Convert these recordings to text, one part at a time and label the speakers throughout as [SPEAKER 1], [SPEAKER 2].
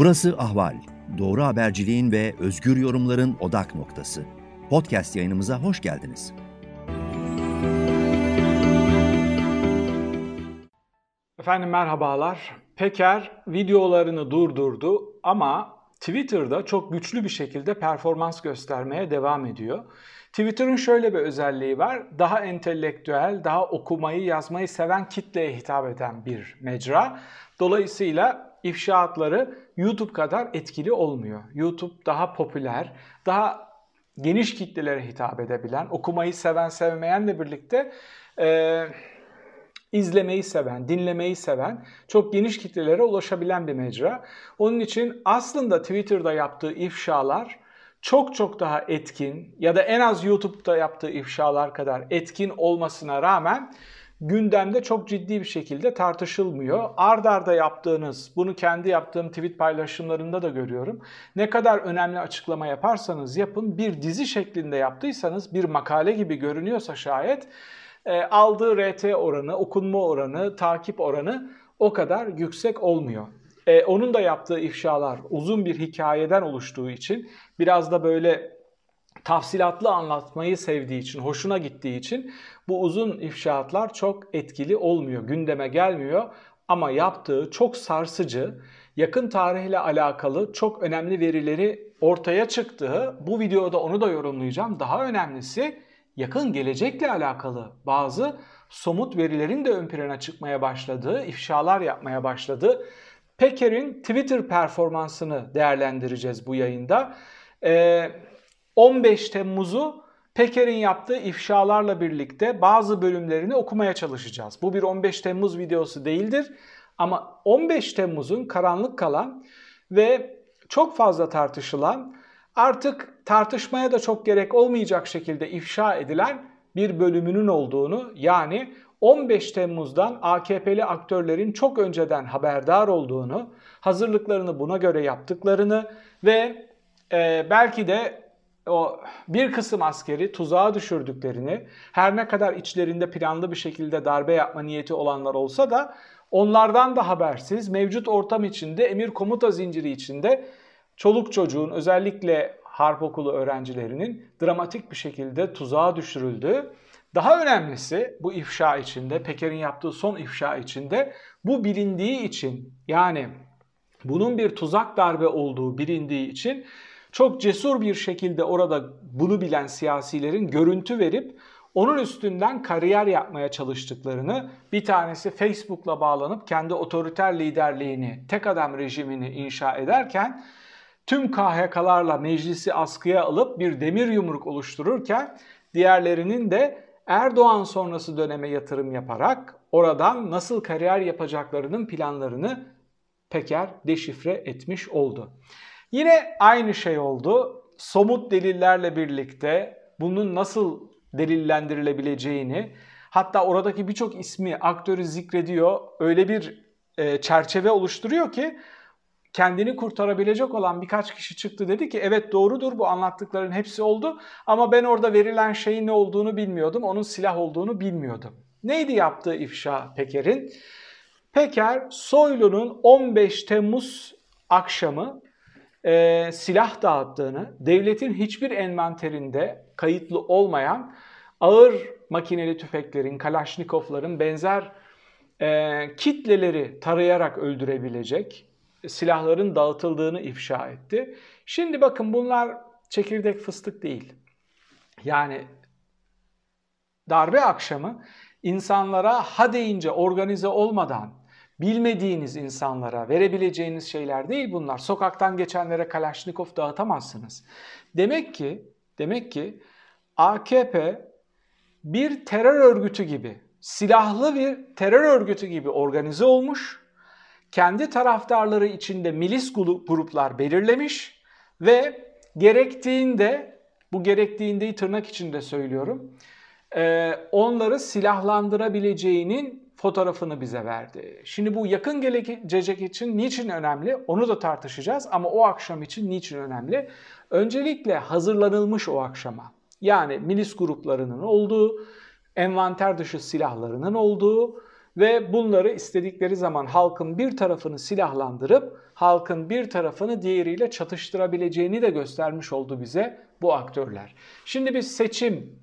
[SPEAKER 1] Burası Ahval. Doğru haberciliğin ve özgür yorumların odak noktası. Podcast yayınımıza hoş geldiniz.
[SPEAKER 2] Efendim merhabalar. Peker videolarını durdurdu ama Twitter'da çok güçlü bir şekilde performans göstermeye devam ediyor. Twitter'ın şöyle bir özelliği var. Daha entelektüel, daha okumayı, yazmayı seven kitleye hitap eden bir mecra. Dolayısıyla ifşaatları YouTube kadar etkili olmuyor. YouTube daha popüler, daha geniş kitlelere hitap edebilen, okumayı seven sevmeyenle birlikte e, izlemeyi seven, dinlemeyi seven, çok geniş kitlelere ulaşabilen bir mecra. Onun için aslında Twitter'da yaptığı ifşalar çok çok daha etkin ya da en az YouTube'da yaptığı ifşalar kadar etkin olmasına rağmen gündemde çok ciddi bir şekilde tartışılmıyor. Ard arda yaptığınız, bunu kendi yaptığım tweet paylaşımlarında da görüyorum. Ne kadar önemli açıklama yaparsanız yapın, bir dizi şeklinde yaptıysanız, bir makale gibi görünüyorsa şayet, e, aldığı RT oranı, okunma oranı, takip oranı o kadar yüksek olmuyor. E, onun da yaptığı ifşalar uzun bir hikayeden oluştuğu için biraz da böyle tafsilatlı anlatmayı sevdiği için, hoşuna gittiği için bu uzun ifşaatlar çok etkili olmuyor, gündeme gelmiyor. Ama yaptığı çok sarsıcı, yakın tarihle alakalı çok önemli verileri ortaya çıktığı, bu videoda onu da yorumlayacağım. Daha önemlisi yakın gelecekle alakalı bazı somut verilerin de ön plana çıkmaya başladığı, ifşalar yapmaya başladığı Peker'in Twitter performansını değerlendireceğiz bu yayında. Ee, 15 Temmuz'u Peker'in yaptığı ifşalarla birlikte bazı bölümlerini okumaya çalışacağız. Bu bir 15 Temmuz videosu değildir ama 15 Temmuz'un karanlık kalan ve çok fazla tartışılan artık tartışmaya da çok gerek olmayacak şekilde ifşa edilen bir bölümünün olduğunu yani 15 Temmuz'dan AKP'li aktörlerin çok önceden haberdar olduğunu, hazırlıklarını buna göre yaptıklarını ve e, belki de o bir kısım askeri tuzağa düşürdüklerini, her ne kadar içlerinde planlı bir şekilde darbe yapma niyeti olanlar olsa da onlardan da habersiz mevcut ortam içinde, emir komuta zinciri içinde çoluk çocuğun özellikle harp okulu öğrencilerinin dramatik bir şekilde tuzağa düşürüldüğü daha önemlisi bu ifşa içinde, Peker'in yaptığı son ifşa içinde bu bilindiği için yani bunun bir tuzak darbe olduğu bilindiği için çok cesur bir şekilde orada bunu bilen siyasilerin görüntü verip onun üstünden kariyer yapmaya çalıştıklarını, bir tanesi Facebook'la bağlanıp kendi otoriter liderliğini, tek adam rejimini inşa ederken tüm KHK'larla meclisi askıya alıp bir demir yumruk oluştururken diğerlerinin de Erdoğan sonrası döneme yatırım yaparak oradan nasıl kariyer yapacaklarının planlarını Peker deşifre etmiş oldu. Yine aynı şey oldu. Somut delillerle birlikte bunun nasıl delillendirilebileceğini hatta oradaki birçok ismi aktörü zikrediyor. Öyle bir e, çerçeve oluşturuyor ki kendini kurtarabilecek olan birkaç kişi çıktı dedi ki evet doğrudur bu anlattıkların hepsi oldu ama ben orada verilen şeyin ne olduğunu bilmiyordum. Onun silah olduğunu bilmiyordum. Neydi yaptığı ifşa Peker'in? Peker Soylu'nun 15 Temmuz akşamı e, silah dağıttığını, devletin hiçbir envanterinde kayıtlı olmayan ağır makineli tüfeklerin, kalaşnikovların benzer e, kitleleri tarayarak öldürebilecek silahların dağıtıldığını ifşa etti. Şimdi bakın bunlar çekirdek fıstık değil. Yani darbe akşamı insanlara ha deyince organize olmadan bilmediğiniz insanlara verebileceğiniz şeyler değil bunlar. Sokaktan geçenlere Kalaşnikov dağıtamazsınız. Demek ki demek ki AKP bir terör örgütü gibi, silahlı bir terör örgütü gibi organize olmuş. Kendi taraftarları içinde milis gruplar belirlemiş ve gerektiğinde bu gerektiğindeyi tırnak içinde söylüyorum. Onları silahlandırabileceğinin fotoğrafını bize verdi. Şimdi bu yakın gelecek için niçin önemli onu da tartışacağız ama o akşam için niçin önemli? Öncelikle hazırlanılmış o akşama. Yani milis gruplarının olduğu, envanter dışı silahlarının olduğu ve bunları istedikleri zaman halkın bir tarafını silahlandırıp halkın bir tarafını diğeriyle çatıştırabileceğini de göstermiş oldu bize bu aktörler. Şimdi biz seçim,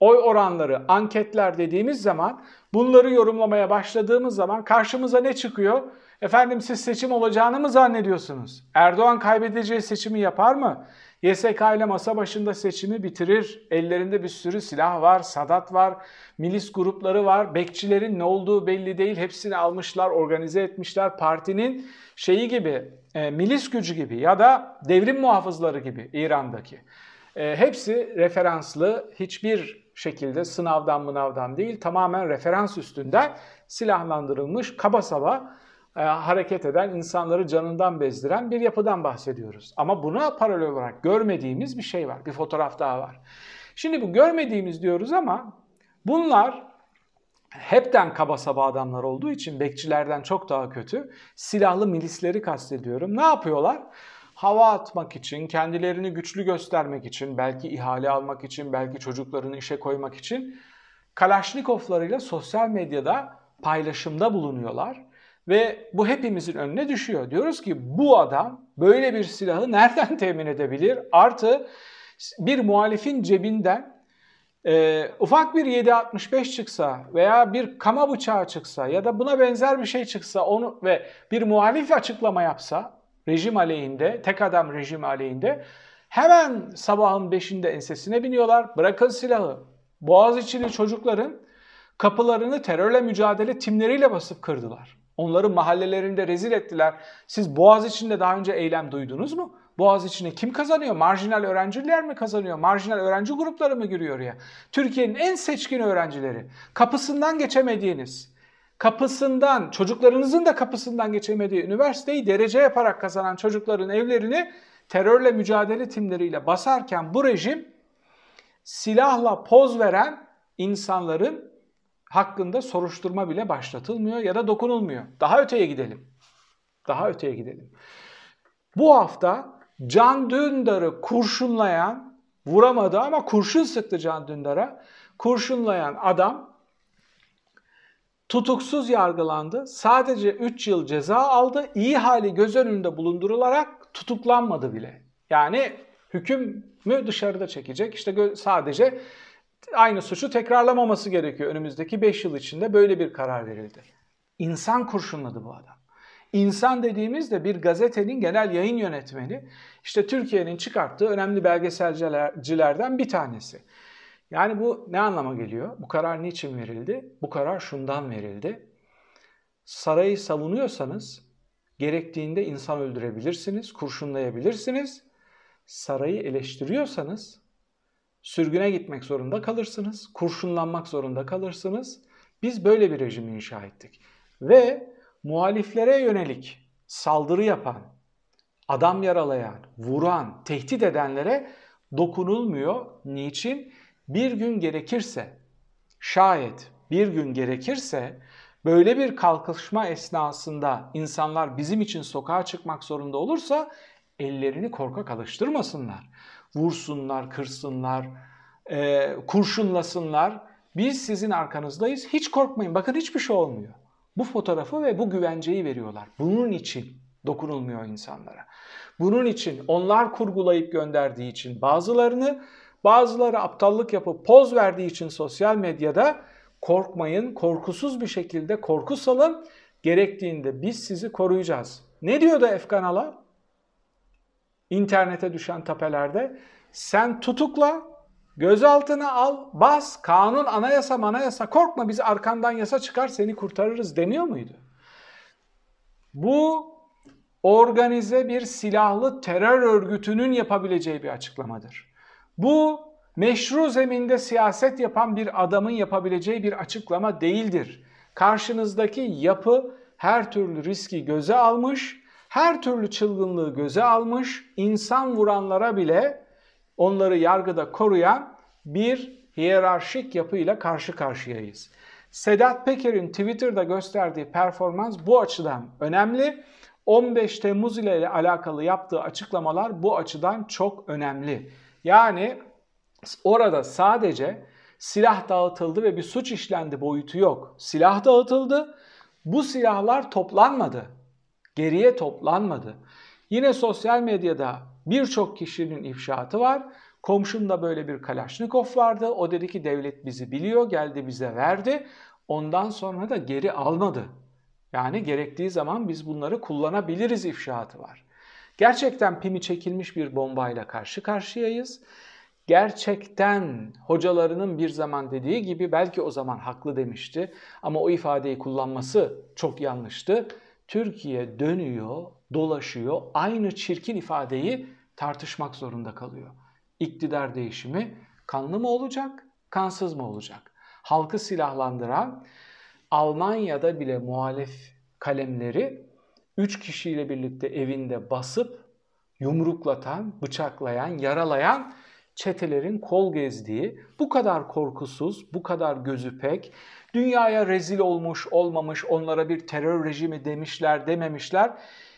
[SPEAKER 2] oy oranları, anketler dediğimiz zaman bunları yorumlamaya başladığımız zaman karşımıza ne çıkıyor? Efendim siz seçim olacağını mı zannediyorsunuz? Erdoğan kaybedeceği seçimi yapar mı? YSK ile masa başında seçimi bitirir. Ellerinde bir sürü silah var, sadat var, milis grupları var. Bekçilerin ne olduğu belli değil. Hepsini almışlar, organize etmişler. Partinin şeyi gibi, e, milis gücü gibi ya da devrim muhafızları gibi İran'daki. E, hepsi referanslı, hiçbir şekilde sınavdan mınavdan değil, tamamen referans üstünden silahlandırılmış, kaba saba e, hareket eden, insanları canından bezdiren bir yapıdan bahsediyoruz. Ama buna paralel olarak görmediğimiz bir şey var, bir fotoğraf daha var. Şimdi bu görmediğimiz diyoruz ama bunlar hepten kaba saba adamlar olduğu için bekçilerden çok daha kötü. Silahlı milisleri kastediyorum. Ne yapıyorlar? Hava atmak için, kendilerini güçlü göstermek için, belki ihale almak için, belki çocuklarını işe koymak için Kalaşnikovlarıyla sosyal medyada paylaşımda bulunuyorlar ve bu hepimizin önüne düşüyor. Diyoruz ki bu adam böyle bir silahı nereden temin edebilir? Artı bir muhalifin cebinden e, ufak bir 7.65 çıksa veya bir kama bıçağı çıksa ya da buna benzer bir şey çıksa onu ve bir muhalif açıklama yapsa rejim aleyhinde, tek adam rejim aleyhinde hemen sabahın 5'inde ensesine biniyorlar. Bırakın silahı. Boğaziçi'li çocukların kapılarını terörle mücadele timleriyle basıp kırdılar. Onları mahallelerinde rezil ettiler. Siz Boğaz içinde daha önce eylem duydunuz mu? Boğaz içinde kim kazanıyor? Marjinal öğrenciler mi kazanıyor? Marjinal öğrenci grupları mı giriyor ya? Türkiye'nin en seçkin öğrencileri. Kapısından geçemediğiniz, kapısından, çocuklarınızın da kapısından geçemediği üniversiteyi derece yaparak kazanan çocukların evlerini terörle mücadele timleriyle basarken bu rejim silahla poz veren insanların hakkında soruşturma bile başlatılmıyor ya da dokunulmuyor. Daha öteye gidelim. Daha öteye gidelim. Bu hafta Can Dündar'ı kurşunlayan, vuramadı ama kurşun sıktı Can Dündar'a. Kurşunlayan adam tutuksuz yargılandı. Sadece 3 yıl ceza aldı. İyi hali göz önünde bulundurularak tutuklanmadı bile. Yani hüküm mü dışarıda çekecek. İşte sadece aynı suçu tekrarlamaması gerekiyor önümüzdeki 5 yıl içinde böyle bir karar verildi. İnsan kurşunladı bu adam. İnsan dediğimizde bir gazetenin genel yayın yönetmeni işte Türkiye'nin çıkarttığı önemli belgeselcilerden bir tanesi. Yani bu ne anlama geliyor? Bu karar niçin verildi? Bu karar şundan verildi. Sarayı savunuyorsanız gerektiğinde insan öldürebilirsiniz, kurşunlayabilirsiniz. Sarayı eleştiriyorsanız sürgüne gitmek zorunda kalırsınız, kurşunlanmak zorunda kalırsınız. Biz böyle bir rejimi inşa ettik. Ve muhaliflere yönelik saldırı yapan, adam yaralayan, vuran, tehdit edenlere dokunulmuyor. Niçin? Bir gün gerekirse, şayet bir gün gerekirse böyle bir kalkışma esnasında insanlar bizim için sokağa çıkmak zorunda olursa ellerini korkak alıştırmasınlar vursunlar, kırsınlar, e, kurşunlasınlar. Biz sizin arkanızdayız. Hiç korkmayın. Bakın hiçbir şey olmuyor. Bu fotoğrafı ve bu güvenceyi veriyorlar. Bunun için dokunulmuyor insanlara. Bunun için onlar kurgulayıp gönderdiği için bazılarını, bazıları aptallık yapıp poz verdiği için sosyal medyada korkmayın, korkusuz bir şekilde korku salın. Gerektiğinde biz sizi koruyacağız. Ne diyordu Efkan Ala? internete düşen tapelerde sen tutukla, gözaltına al, bas, kanun, anayasa, manayasa korkma biz arkandan yasa çıkar seni kurtarırız deniyor muydu? Bu organize bir silahlı terör örgütünün yapabileceği bir açıklamadır. Bu meşru zeminde siyaset yapan bir adamın yapabileceği bir açıklama değildir. Karşınızdaki yapı her türlü riski göze almış her türlü çılgınlığı göze almış, insan vuranlara bile onları yargıda koruyan bir hiyerarşik yapıyla karşı karşıyayız. Sedat Peker'in Twitter'da gösterdiği performans bu açıdan önemli. 15 Temmuz ile alakalı yaptığı açıklamalar bu açıdan çok önemli. Yani orada sadece silah dağıtıldı ve bir suç işlendi boyutu yok. Silah dağıtıldı. Bu silahlar toplanmadı. Geriye toplanmadı. Yine sosyal medyada birçok kişinin ifşaatı var. Komşumda böyle bir Kalaşnikov vardı. O dedi ki devlet bizi biliyor, geldi bize verdi. Ondan sonra da geri almadı. Yani gerektiği zaman biz bunları kullanabiliriz ifşaatı var. Gerçekten pimi çekilmiş bir bombayla karşı karşıyayız. Gerçekten hocalarının bir zaman dediği gibi belki o zaman haklı demişti ama o ifadeyi kullanması çok yanlıştı. Türkiye dönüyor, dolaşıyor, aynı çirkin ifadeyi tartışmak zorunda kalıyor. İktidar değişimi kanlı mı olacak, kansız mı olacak? Halkı silahlandıran Almanya'da bile muhalif kalemleri 3 kişiyle birlikte evinde basıp yumruklatan, bıçaklayan, yaralayan çetelerin kol gezdiği, bu kadar korkusuz, bu kadar gözü pek, dünyaya rezil olmuş, olmamış, onlara bir terör rejimi demişler, dememişler.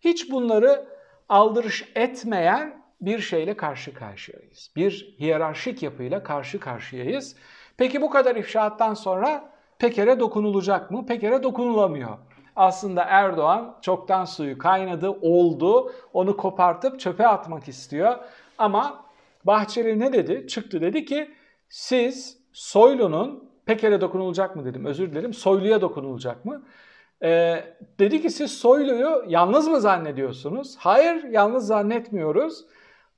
[SPEAKER 2] Hiç bunları aldırış etmeyen bir şeyle karşı karşıyayız. Bir hiyerarşik yapıyla karşı karşıyayız. Peki bu kadar ifşaattan sonra Peker'e dokunulacak mı? Peker'e dokunulamıyor. Aslında Erdoğan çoktan suyu kaynadı, oldu. Onu kopartıp çöpe atmak istiyor. Ama Bahçeli ne dedi? Çıktı dedi ki siz Soylu'nun Peker'e dokunulacak mı dedim özür dilerim. Soylu'ya dokunulacak mı? Ee, dedi ki siz Soylu'yu yalnız mı zannediyorsunuz? Hayır yalnız zannetmiyoruz.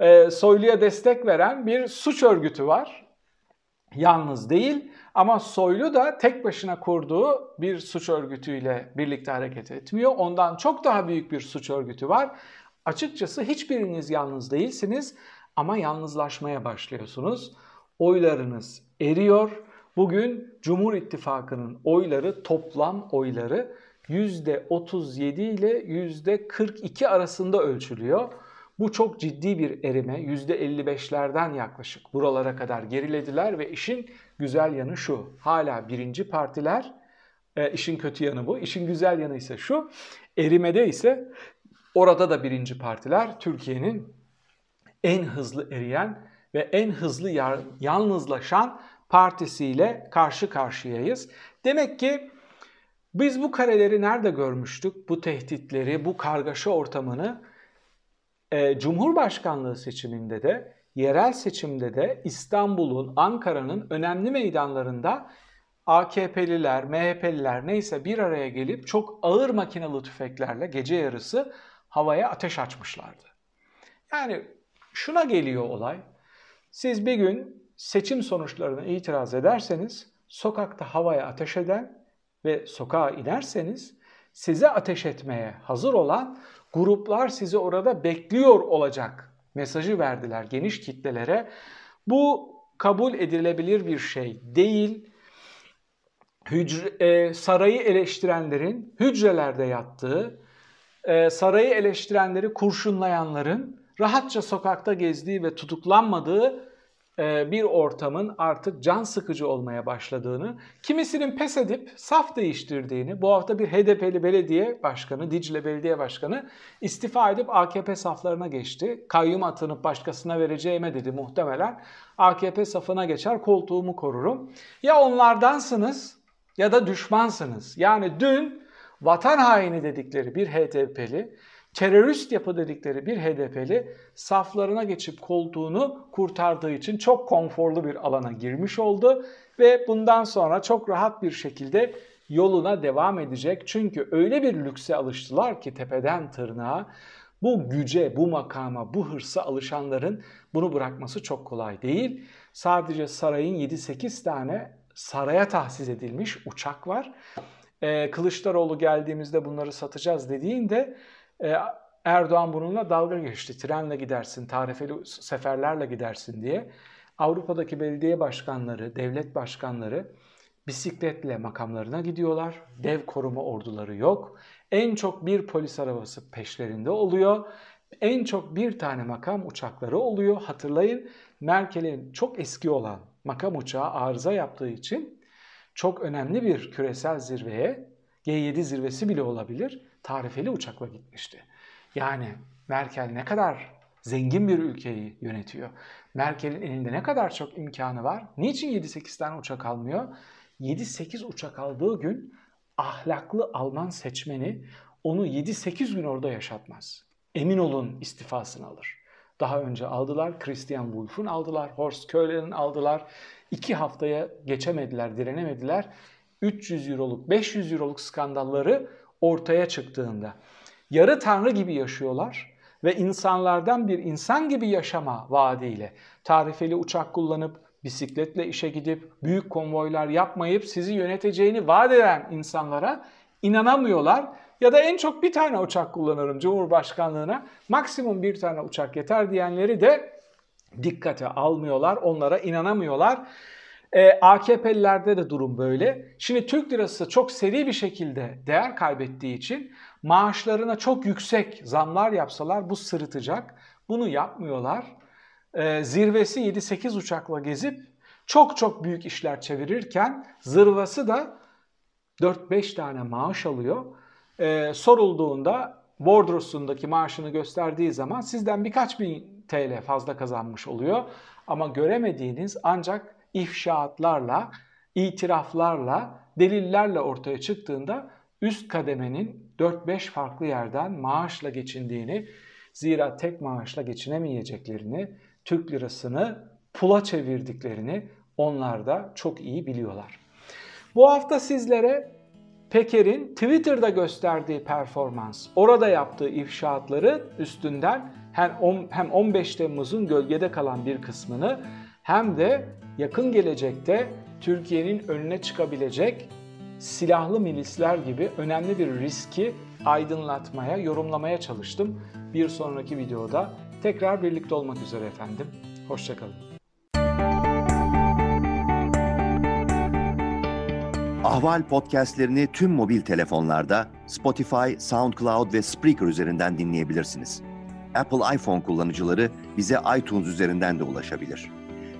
[SPEAKER 2] Ee, Soylu'ya destek veren bir suç örgütü var. Yalnız değil ama Soylu da tek başına kurduğu bir suç örgütüyle birlikte hareket etmiyor. Ondan çok daha büyük bir suç örgütü var. Açıkçası hiçbiriniz yalnız değilsiniz ama yalnızlaşmaya başlıyorsunuz. Oylarınız eriyor. Bugün Cumhur İttifakı'nın oyları, toplam oyları %37 ile %42 arasında ölçülüyor. Bu çok ciddi bir erime. %55'lerden yaklaşık buralara kadar gerilediler ve işin güzel yanı şu. Hala birinci partiler, e, işin kötü yanı bu. İşin güzel yanı ise şu. Erimede ise orada da birinci partiler Türkiye'nin en hızlı eriyen ve en hızlı yalnızlaşan partisiyle karşı karşıyayız. Demek ki biz bu kareleri nerede görmüştük? Bu tehditleri, bu kargaşa ortamını e, Cumhurbaşkanlığı seçiminde de, yerel seçimde de İstanbul'un, Ankara'nın önemli meydanlarında AKP'liler, MHP'liler neyse bir araya gelip çok ağır makinalı tüfeklerle gece yarısı havaya ateş açmışlardı. Yani şuna geliyor olay. Siz bir gün seçim sonuçlarına itiraz ederseniz, sokakta havaya ateş eden ve sokağa inerseniz size ateş etmeye hazır olan gruplar sizi orada bekliyor olacak mesajı verdiler geniş kitlelere. Bu kabul edilebilir bir şey değil. Hücre, e, sarayı eleştirenlerin hücrelerde yattığı, e, sarayı eleştirenleri kurşunlayanların rahatça sokakta gezdiği ve tutuklanmadığı bir ortamın artık can sıkıcı olmaya başladığını, kimisinin pes edip saf değiştirdiğini, bu hafta bir HDP'li belediye başkanı, Dicle Belediye Başkanı istifa edip AKP saflarına geçti. Kayyum atınıp başkasına vereceğime dedi muhtemelen. AKP safına geçer koltuğumu korurum. Ya onlardansınız ya da düşmansınız. Yani dün vatan haini dedikleri bir HDP'li terörist yapı dedikleri bir HDP'li saflarına geçip koltuğunu kurtardığı için çok konforlu bir alana girmiş oldu ve bundan sonra çok rahat bir şekilde yoluna devam edecek. Çünkü öyle bir lükse alıştılar ki tepeden tırnağa bu güce, bu makama, bu hırsa alışanların bunu bırakması çok kolay değil. Sadece sarayın 7-8 tane saraya tahsis edilmiş uçak var. Ee, Kılıçdaroğlu geldiğimizde bunları satacağız dediğinde e, Erdoğan bununla dalga geçti. Trenle gidersin, tarifeli seferlerle gidersin diye. Avrupa'daki belediye başkanları, devlet başkanları bisikletle makamlarına gidiyorlar. Dev koruma orduları yok. En çok bir polis arabası peşlerinde oluyor. En çok bir tane makam uçakları oluyor. Hatırlayın Merkel'in çok eski olan makam uçağı arıza yaptığı için çok önemli bir küresel zirveye G7 zirvesi bile olabilir tarifeli uçakla gitmişti. Yani Merkel ne kadar zengin bir ülkeyi yönetiyor. Merkel'in elinde ne kadar çok imkanı var? Niçin 7-8 tane uçak almıyor? 7-8 uçak aldığı gün ahlaklı Alman seçmeni onu 7-8 gün orada yaşatmaz. Emin olun istifasını alır. Daha önce aldılar. Christian Wolff'un aldılar. Horst Köhler'in aldılar. İki haftaya geçemediler, direnemediler. 300 euroluk, 500 euroluk skandalları ortaya çıktığında yarı tanrı gibi yaşıyorlar ve insanlardan bir insan gibi yaşama vaadiyle tarifeli uçak kullanıp bisikletle işe gidip büyük konvoylar yapmayıp sizi yöneteceğini vaat eden insanlara inanamıyorlar. Ya da en çok bir tane uçak kullanırım Cumhurbaşkanlığına. Maksimum bir tane uçak yeter diyenleri de dikkate almıyorlar. Onlara inanamıyorlar. E, AKP'lilerde de durum böyle. Şimdi Türk lirası çok seri bir şekilde değer kaybettiği için maaşlarına çok yüksek zamlar yapsalar bu sırıtacak. Bunu yapmıyorlar. E, zirvesi 7-8 uçakla gezip çok çok büyük işler çevirirken zırvası da 4-5 tane maaş alıyor. E, sorulduğunda bordrosundaki maaşını gösterdiği zaman sizden birkaç bin TL fazla kazanmış oluyor. Ama göremediğiniz ancak ifşaatlarla, itiraflarla, delillerle ortaya çıktığında üst kademenin 4-5 farklı yerden maaşla geçindiğini, zira tek maaşla geçinemeyeceklerini, Türk lirasını pula çevirdiklerini onlar da çok iyi biliyorlar. Bu hafta sizlere Peker'in Twitter'da gösterdiği performans, orada yaptığı ifşaatları üstünden hem 15 Temmuz'un gölgede kalan bir kısmını hem de yakın gelecekte Türkiye'nin önüne çıkabilecek silahlı milisler gibi önemli bir riski aydınlatmaya, yorumlamaya çalıştım. Bir sonraki videoda tekrar birlikte olmak üzere efendim. Hoşçakalın.
[SPEAKER 1] Ahval podcastlerini tüm mobil telefonlarda Spotify, SoundCloud ve Spreaker üzerinden dinleyebilirsiniz. Apple iPhone kullanıcıları bize iTunes üzerinden de ulaşabilir.